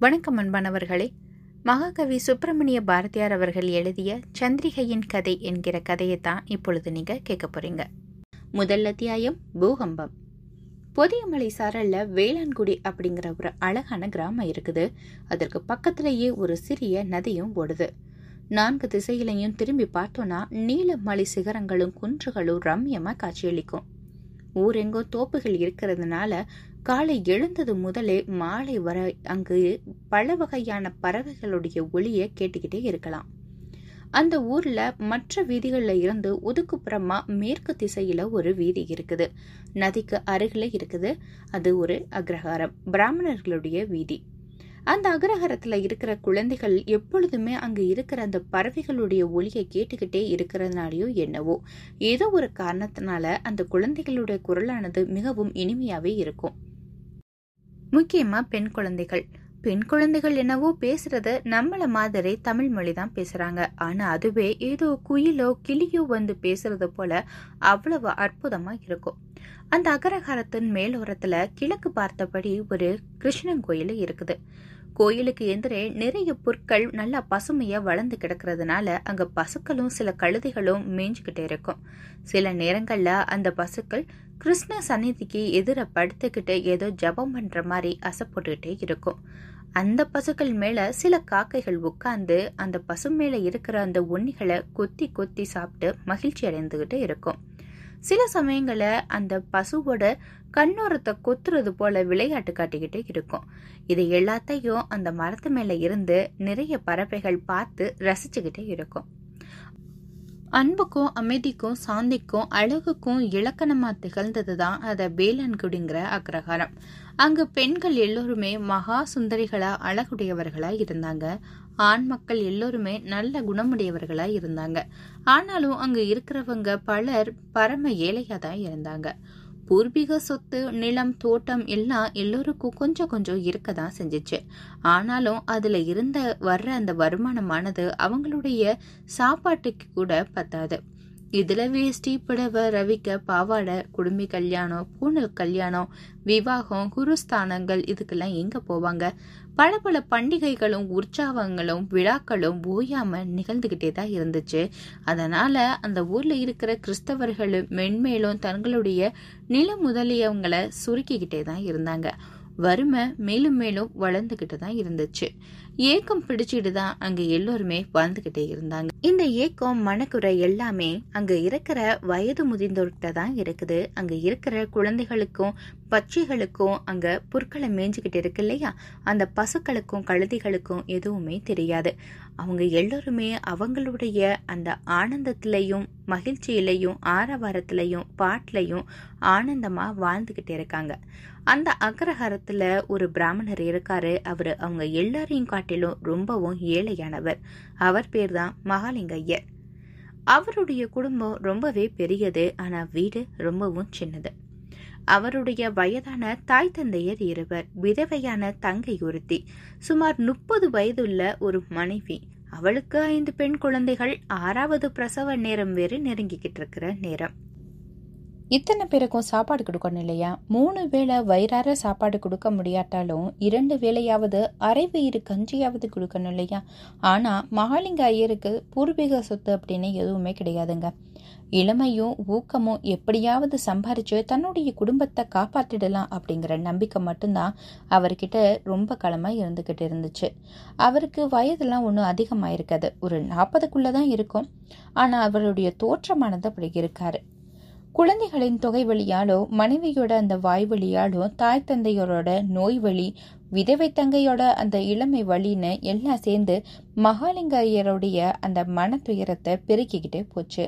வணக்கம் அன்பானவர்களே. மகாகவி சுப்பிரமணிய பாரதியார் அவர்கள் எழுதிய சந்திரிகையின் கதை என்கிற கதையை தான் இப்பொழுது நீங்க கேட்க போறீங்க. முதல் அத்தியாயம் பூகம்பம். பொதியமலை சாரல்ல வேளாண்குடி அப்படிங்கிற ஒரு அழகான கிராமம் இருக்குது. அதற்கு பக்கத்திலேயே ஒரு சிறிய நதியும் ஓடுது. நான்கு திசையிலையும் திரும்பி பார்த்தோன்னா நீல மலை சிகரங்களும் குன்றுகளும் ரம்யமா காட்சியளிக்கும். ஊரெங்கோ தோப்புகள் இருக்கிறதுனால காலை எழுந்தது முதலே மாலை வரை அங்கு பல வகையான பறவைகளுடைய ஒளியை கேட்டுக்கிட்டே இருக்கலாம். அந்த ஊர்ல மற்ற வீதிகளில் இருந்து ஒதுக்குப்புறமா மேற்கு திசையில ஒரு வீதி இருக்குது. நதிக்கு அருகில இருக்குது. அது ஒரு அக்ரஹாரம் பிராமணர்களுடைய வீதி. அந்த அக்ரஹாரத்துல இருக்கிற குழந்தைகள் எப்பொழுதுமே அங்க இருக்கிற அந்த பறவைகளுடைய ஒலியை கேட்டுக்கிட்டே இருக்கிறதுனாலயோ என்னவோ ஏதோ ஒரு காரணத்தினால அந்த குழந்தைகளுடைய குரலானது மிகவும் இனிமையாவே இருக்கும். முக்கியமாக பெண் குழந்தைகள். பெண் குழந்தைகள் என்னவோ பேசுறத நம்மள மாதிரி தமிழ் மொழி தான் பேசுறாங்க. ஆனா அதுவே ஏதோ குயிலோ கிளியோ வந்து பேசுறது போல அவ்வளவு அற்புதமா இருக்கும். அந்த அகரகாரத்தின் மேலோரத்துல கிழக்கு பார்த்தபடி ஒரு கிருஷ்ணன் கோயில் இருக்குது. கோயிலுக்கு எதிரே நிறைய புற்கள் நல்லா பசுமையா வளர்ந்து கிடக்கிறதுனால அங்க பசுக்களும் சில கழுதைகளும் மேய்ஞ்சுக்கிட்டே இருக்கும். சில நேரங்கள்ல அந்த பசுக்கள் கிருஷ்ண சந்நிதிக்கு எதிர படுத்துக்கிட்டு ஏதோ ஜபம் பண்ற மாதிரி அசைப்பட்டுக்கிட்டே இருக்கும். அந்த பசுக்கள் மேல சில காக்கைகள் உட்கார்ந்து அந்த பசு மேல இருக்கிற அந்த உண்ணிகளை கொத்தி கொத்தி சாப்பிட்டு மகிழ்ச்சி அடைந்துகிட்டு இருக்கும். சில சமயங்கள அந்த பசுவோட கண்ணோரத்தை கொத்துறது போல விளையாட்டு காட்டிக்கிட்டே இருக்கும். இது எல்லாத்தையும் அந்த மரத்து மேல இருந்து நிறைய பறவைகள் பார்த்து ரசிச்சுக்கிட்டே இருக்கும். அன்புக்கும் அமைதிக்கும் சாந்திக்கும் அழகுக்கும் இலக்கணமா திகழ்ந்தது தான் அத வேலன்குடிங்கிற அக்ரஹாரம். அங்கு பெண்கள் எல்லோருமே மகா சுந்தரிகளா அழகுடையவர்களா இருந்தாங்க. ஆண் மக்கள் எல்லோருமே நல்ல குணமுடையவர்களாக இருந்தாங்க. ஆனாலும் அங்கே இருக்கிறவங்க பலர் பரம ஏழையா தான் இருந்தாங்க. பூர்வீக சொத்து நிலம் தோட்டம் எல்லாம் எல்லோருக்கும் கொஞ்சம் கொஞ்சம் இருக்க தான் செஞ்சிச்சு. ஆனாலும் அதுல இருந்த வர்ற அந்த வருமானமானது அவங்களுடைய சாப்பாட்டுக்கு கூட பத்தாது. இதுல வேஷ்டி புடவை ரவிக்க பாவாடை குடும்பி கல்யாணம் பூனல் கல்யாணம் விவாகம் குருஸ்தானங்கள் இதுக்கெல்லாம் எங்க போவாங்க? பல பல பண்டிகைகளும் உற்சாகங்களும் விழாக்களும் ஓயாம நிகழ்ந்துகிட்டே தான் இருந்துச்சு. அதனால அந்த ஊர்ல இருக்கிற கிறிஸ்தவர்களும் மென்மேலும் தங்களுடைய நில முதலியவங்களை சுருக்கிக்கிட்டே தான் இருந்தாங்க. வறுமை மேலும் மேலும் வளர்ந்துகிட்டு தான் இருந்துச்சு. ஏக்கம் பிடிச்சிட்டு தான் அங்க எல்லோருமே வாழ்ந்துகிட்டே இருந்தாங்க. இந்த ஏக்கம் மனக்குறை எல்லாமே அங்க இருக்கிற வயது முதிர்ந்தோர்கிட்ட தான் இருக்குது. அங்க இருக்கிற குழந்தைகளுக்கும் பச்சைகளுக்கும் அங்க புற்களை மேய்ஞ்சுக்கிட்டு இருக்கு இல்லையா? அந்த பசுக்களுக்கும் கழுதிகளுக்கும் எதுவுமே தெரியாது. அவங்க எல்லோருமே அவங்களுடைய அந்த ஆனந்தத்திலையும் மகிழ்ச்சியிலையும் ஆரவாரத்திலையும் பாட்டிலையும் ஆனந்தமா வாழ்ந்துகிட்டு இருக்காங்க. அந்த அக்ரஹாரத்துல ஒரு பிராமணர் இருக்காரு. அவர் அவங்க எல்லாரையும் காட்டிலும் ரொம்பவும் ஏழையானவர். அவர் பேர் தான் மகாலிங்கையர் அவருடைய குடும்பம் ரொம்பவே பெரியது. ஆனா வீடு ரொம்பவும் சின்னது. அவருடைய வயதான தாய் தந்தையர் இருவர் விதவையான தங்கை ஒருத்தி சுமார் முப்பது வயதுள்ள ஒரு மனைவி. அவளுக்கு ஐந்து பெண் குழந்தைகள். ஆறாவது பிரசவ நேரம் வேறு நெருங்கிக்கிட்டு இருக்கிற நேரம். இத்தனை பேருக்கும் சாப்பாடு கொடுக்கணும் இல்லையா? மூணு வேளை வயிறார சாப்பாடு கொடுக்க முடியாட்டாலும் இரண்டு வேளையாவது அரை வயிறு கஞ்சியாவது கொடுக்கணும் இல்லையா? ஆனால் மகாலிங்க ஐயருக்கு பூர்வீக சொத்து அப்படின்னு எதுவுமே கிடையாதுங்க. இளமையும் ஊக்கமும் எப்படியாவது சம்பாரிச்சு தன்னுடைய குடும்பத்தை காப்பாற்றிடலாம் அப்படிங்கிற நம்பிக்கை மட்டும்தான் அவர்கிட்ட ரொம்ப களமாக இருந்துக்கிட்டு இருந்துச்சு. அவருக்கு வயதெல்லாம் ஒன்றும் அதிகமாக இருக்காது ஒரு நாற்பதுக்குள்ளதான் இருக்கும். ஆனால் அவருடைய தோற்றமானது அப்படி இருக்காரு. குழந்தைகளின் தொகை வழியாலோ மனைவியோட அந்த வாய் வழியாலோ தாய் தந்தையோட நோய் வழி விதவை தங்கையோட அந்த இளமை வழின்னு எல்லாம் சேர்ந்து மகாலிங்க ஐயருடைய அந்த மன துயரத்தை பெருக்கிக்கிட்டே போச்சு.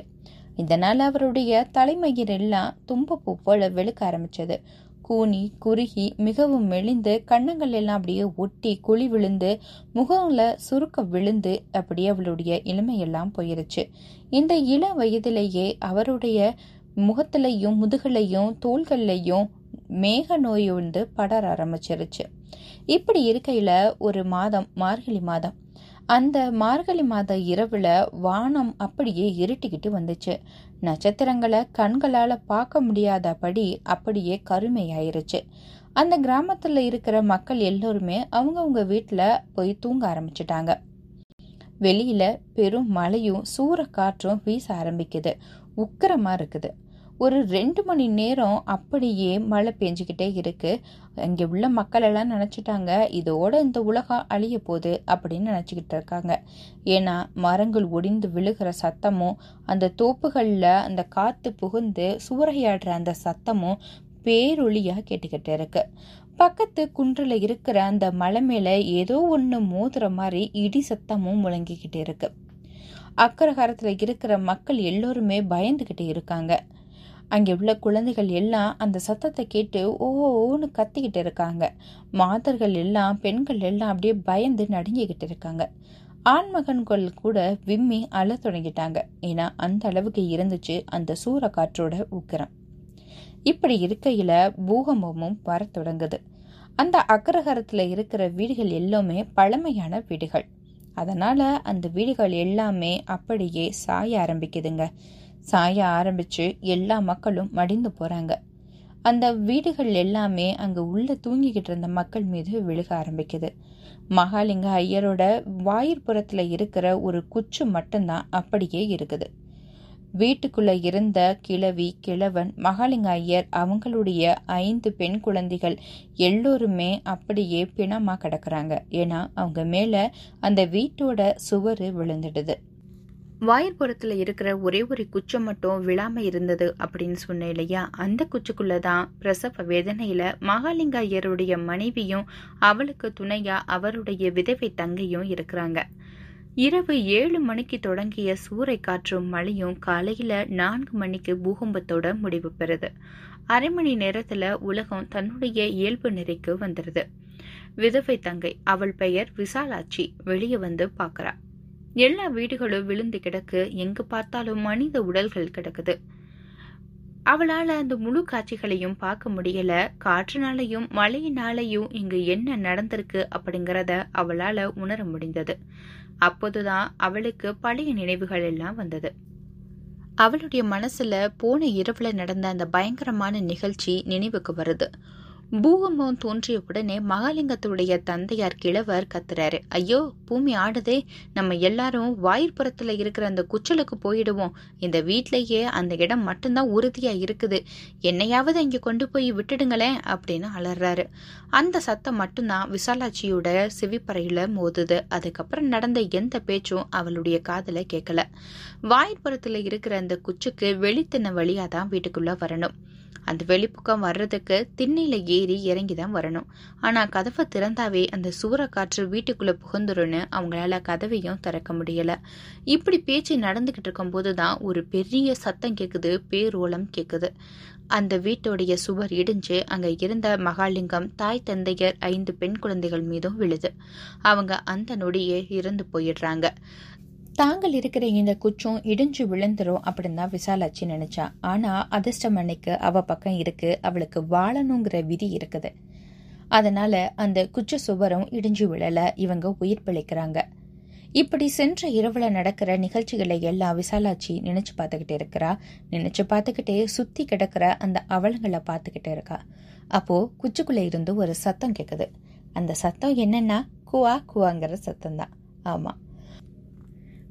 இதனால் அவருடைய தலைமயிர் எல்லாம் தும்பப்பூ போல வெளுக்க ஆரம்பிச்சது. கூனி குறுகி மிகவும் மெலிந்து கண்ணங்கள் எல்லாம் அப்படியே ஒட்டி குழி விழுந்து முகம்ல சுருக்க விழுந்து அப்படியே அவளுடைய இளமையெல்லாம் போயிருச்சு. இந்த இள வயதிலேயே அவருடைய முகத்திலையும் முதுகலையும் தோள்கள்லையும் மேக நோய் வந்து படர ஆரம்பிச்சிருச்சு. இப்படி இருக்கையில் ஒரு மாதம் மார்கழி மாதம். அந்த மார்கழி மாத இரவில் வானம் அப்படியே இருட்டிக்கிட்டு வந்துச்சு. நட்சத்திரங்களை கண்களால் பார்க்க முடியாதபடி அப்படியே கருமையாயிருச்சு. அந்த கிராமத்தில் இருக்கிற மக்கள் எல்லோருமே அவங்கவுங்க வீட்டில் போய் தூங்க ஆரம்பிச்சிட்டாங்க. வெளியில பெரும் மழையும் சூற காற்றும் வீச ஆரம்பிக்குது. உக்கரமா இருக்குது. ஒரு ரெண்டு மணி நேரம் அப்படியே மழை பெஞ்சுக்கிட்டே இருக்கு. அங்கே உள்ள மக்கள் எல்லாம் நினச்சிட்டாங்க இதோட இந்த உலகம் அழிய போகுது அப்படின்னு நினச்சிக்கிட்டு இருக்காங்க. ஏன்னா மரங்கள் ஒடிந்து விழுகிற சத்தமும் அந்த தோப்புகளில் அந்த காற்று புகுந்து சூறையாடுற அந்த சத்தமும் பேரொளியா கேட்டுக்கிட்டு இருக்கு பக்கத்து குன்றில் இருக்கிற அந்த மலை மேலே ஏதோ ஒன்று மோதுற மாதிரி இடி சத்தமும் முழங்கிக்கிட்டு இருக்கு. அக்கரகாரத்தில் இருக்கிற மக்கள் எல்லோருமே பயந்துக்கிட்டு இருக்காங்க. அங்கே உள்ள குழந்தைகள் எல்லாம் அந்த சத்தத்தை கேட்டு ஓன்னு கத்திக்கிட்டு இருக்காங்க. மாதர்கள் எல்லாம் பெண்கள் எல்லாம் அப்படியே பயந்து நடுங்கிக்கிட்டு இருக்காங்க. ஆண்மகன்கள் கூட விம்மி அழ தொடங்கிட்டாங்க. ஏன்னா அந்த அளவுக்கு இருந்துச்சு அந்த சூறக்காற்றோட உக்கிரம். இப்படி இருக்கையில பூகம்பமும் வர தொடங்குது. அந்த அக்ரஹரத்தில் இருக்கிற வீடுகள் எல்லாமே பழமையான வீடுகள். அதனால அந்த வீடுகள் எல்லாமே அப்படியே சாய ஆரம்பிக்குதுங்க. சாய ஆரம்பிச்சு எல்லா மக்களும் மடிந்து போறாங்க. அந்த வீடுகள் எல்லாமே அங்க உள்ள தூங்கிக்கிட்டு இருந்த மக்கள் மீது விழுக ஆரம்பிக்குது. மகாலிங்க ஐயரோட வாயிற்புறத்துல இருக்கிற ஒரு குச்சு மட்டும்தான் அப்படியே இருக்குது. வீட்டுக்குள்ள இருந்த கிழவி கிழவன் மகாலிங்க ஐயர் அவங்களுடைய ஐந்து பெண் குழந்தைகள் எல்லோருமே அப்படியே பிணமா கிடக்குறாங்க. ஏன்னா அவங்க மேல அந்த வீட்டோட சுவரு விழுந்துடுது. வாயிற்புறத்தில் இருக்கிற ஒரே ஒரு குச்சம் மட்டும் விழாம இருந்தது அப்படின்னு சொன்னேன் இல்லையா? அந்த குச்சுக்குள்ள தான் பிரசவ வேதனையில மகாலிங்க ஐயருடைய மனைவியும் அவளுக்கு துணையா அவருடைய விதவை தங்கையும் இருக்கிறாங்க. இரவு ஏழு மணிக்கு தொடங்கிய சூறை காற்றும் மழையும் காலையில நான்கு மணிக்கு பூகம்பத்தோட முடிவு பெறுது. அரை மணி நேரத்துல உலகம் தன்னுடைய இயல்பு நிலைக்கு வந்துடுது விதவை தங்கை அவள் பெயர் விசாலாட்சி வெளியே வந்து பாக்குறா எல்லா வீடுகளும் விழுந்து கிடக்கு எங்கு பார்த்தாலும் மனித உடல்கள் கிடக்குது. அவளால அந்த முழு காட்சிகளையும் பார்க்க முடியல காற்றுனாலையும் மழையினாலையும் இங்கு என்ன நடந்திருக்கு அப்படிங்கறத அவளால உணர முடிந்தது. அப்போதுதான் அவளுக்கு பழைய நினைவுகள் எல்லாம் வந்தது. அவளுடைய மனசுல போன இரவுல நடந்த அந்த பயங்கரமான நிகழ்ச்சி நினைவுக்கு வருது. பூகம்பம் தோன்றிய உடனே மகாலிங்கத்துடைய தந்தையார் கிழவர் கத்துறாரு. ஐயோ பூமி ஆடுதே. நம்ம எல்லாரும் வாயிற்புறத்துல இருக்கிற அந்த குச்சலுக்கு போயிடுவோம். இந்த வீட்லயே அந்த இடம் மட்டும்தான் உறுதியா இருக்குது. என்னையாவது இங்க கொண்டு போய் விட்டுடுங்களேன் அப்படின்னு அலறாரு. அந்த சத்தம் மட்டும்தான் விசாலாட்சியோட செவிப்பறையில மோதுது. அதுக்கப்புறம் நடந்த எந்த பேச்சும் அவளுடைய காதல கேட்கல வாயிற்புறத்துல இருக்கிற அந்த குச்சுக்கு வெளித்தின வழியா தான் வீட்டுக்குள்ள வரணும். அந்த வெளிப்பக்கம் வர்றதுக்கு திண்ணையில ஏறி இறங்கி தான் வரணும். ஆனா கதவை திறந்தாவே அந்த சூறக்காற்று வீட்டுக்குள்ள புகுந்துருன்னு அவங்களால கதவையும் திறக்க முடியல. இப்படி பேச்சு நடந்துகிட்டு இருக்கும் போதுதான் ஒரு பெரிய சத்தம் கேக்குது பேரோலம் கேக்குது. அந்த வீட்டுடைய சுவர் இடிஞ்சு அங்க இருந்த மகாலிங்கம் தாய் தந்தையர் ஐந்து பெண் குழந்தைகள் மீதும் விழுது. அவங்க அந்த நொடியே இறந்து போயிடுறாங்க. தாங்கள் இருக்கிற இந்த குச்சம் இடிஞ்சு விழுந்துரும் அப்படின்னு தான் விசாலாட்சி நினைச்சா. ஆனா அதிர்ஷ்டம் அன்னைக்கு அவ பக்கம் இருக்கு அவளுக்கு வாழணுங்கிற விதி இருக்குது. அதனால அந்த குச்ச சுவரும் இடிஞ்சு விழல இவங்க உயிர் பிழைக்கிறாங்க. இப்படி சென்ற இரவுல நடக்கிற நிகழ்ச்சிகளை எல்லாம் விசாலாட்சி நினைச்சு பார்த்துக்கிட்டு இருக்கிறா. நினைச்சு பார்த்துக்கிட்டே சுத்தி கிடக்கிற அந்த அவலங்களை பார்த்துக்கிட்டு இருக்கா. அப்போ குச்சுக்குள்ள இருந்து ஒரு சத்தம் கேக்குது. அந்த சத்தம் என்னன்னா குவா குவாங்கிற சத்தம் தான். ஆமா.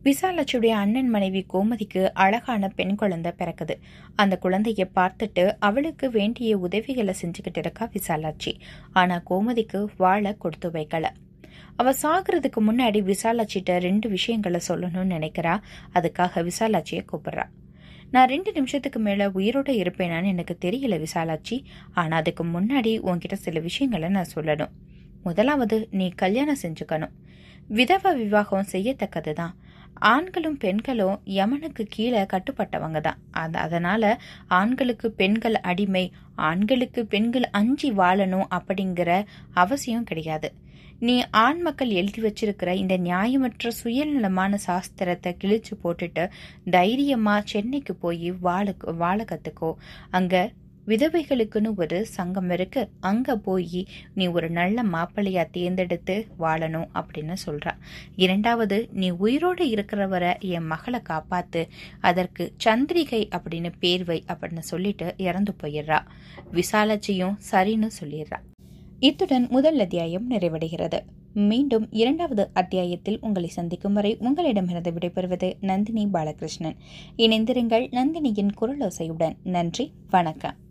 விசாலாட்சியுடைய அண்ணன் மனைவி கோமதிக்கு அழகான பெண் குழந்தை பிறக்குது. அந்த குழந்தைய பார்த்துட்டு அவளுக்கு வேண்டிய உதவிகளை செஞ்சுக்கிட்டு இருக்கா விசாலாட்சி. ஆனா கோமதிக்கு வாழை கொடுத்து வைக்கல. அவ சாகிறதுக்கு முன்னாடி விசாலாட்சிட்ட ரெண்டு விஷயங்களை சொல்லணும்னு நினைக்கிறா. அதுக்காக விசாலாட்சியை கூப்பிடுறா. நான் ரெண்டு நிமிஷத்துக்கு மேல உயிரோட இருப்பேனான்னு எனக்கு தெரியல விசாலாட்சி. ஆனா அதுக்கு முன்னாடி உன்கிட்ட சில விஷயங்களை நான் சொல்லணும். முதலாவது நீ கல்யாணம் செஞ்சுக்கணும். விதவ விவாகம் செய்யத்தக்கதுதான். ஆண்களும் பெண்களும் யமனுக்கு கீழே கட்டுப்பட்டவங்க தான் அதனால ஆண்களுக்கு பெண்கள் அடிமை ஆண்களுக்கு பெண்கள் அஞ்சி வாழணும் அப்படிங்கிற அவசியம் கிடையாது. நீ ஆண் மக்கள் எழுதி வச்சிருக்கிற இந்த நியாயமற்ற சுயநலமான சாஸ்திரத்தை கிழிச்சு போட்டுட்டு தைரியமா சென்னைக்கு போய் வாழ வாழ கத்துக்கோ. அங்க விதவைகளுக்குன்னு ஒரு சங்கம் இருக்கு. அங்க போய் நீ ஒரு நல்ல மாப்பிள்ளையா தேர்ந்தெடுத்து வாழணும் அப்படின்னு சொல்றா. இரண்டாவது நீ உயிரோடு இருக்கிறவரை என் மகளை காப்பாத்து. அதற்கு சந்திரிகை அப்படின்னு பேர்வை அப்படின்னு சொல்லிட்டு இறந்து போயிடுறா. விசாலச்சியும் சரின்னு சொல்லிடுறா. இத்துடன் முதல் அத்தியாயம் நிறைவடைகிறது. மீண்டும் இரண்டாவது அத்தியாயத்தில் உங்களை சந்திக்கும் வரை உங்களிடமிருந்து விடைபெறுவது நந்தினி பாலகிருஷ்ணன். இணைந்திருங்கள் நந்தினியின் குரலோசையுடன். நன்றி வணக்கம்.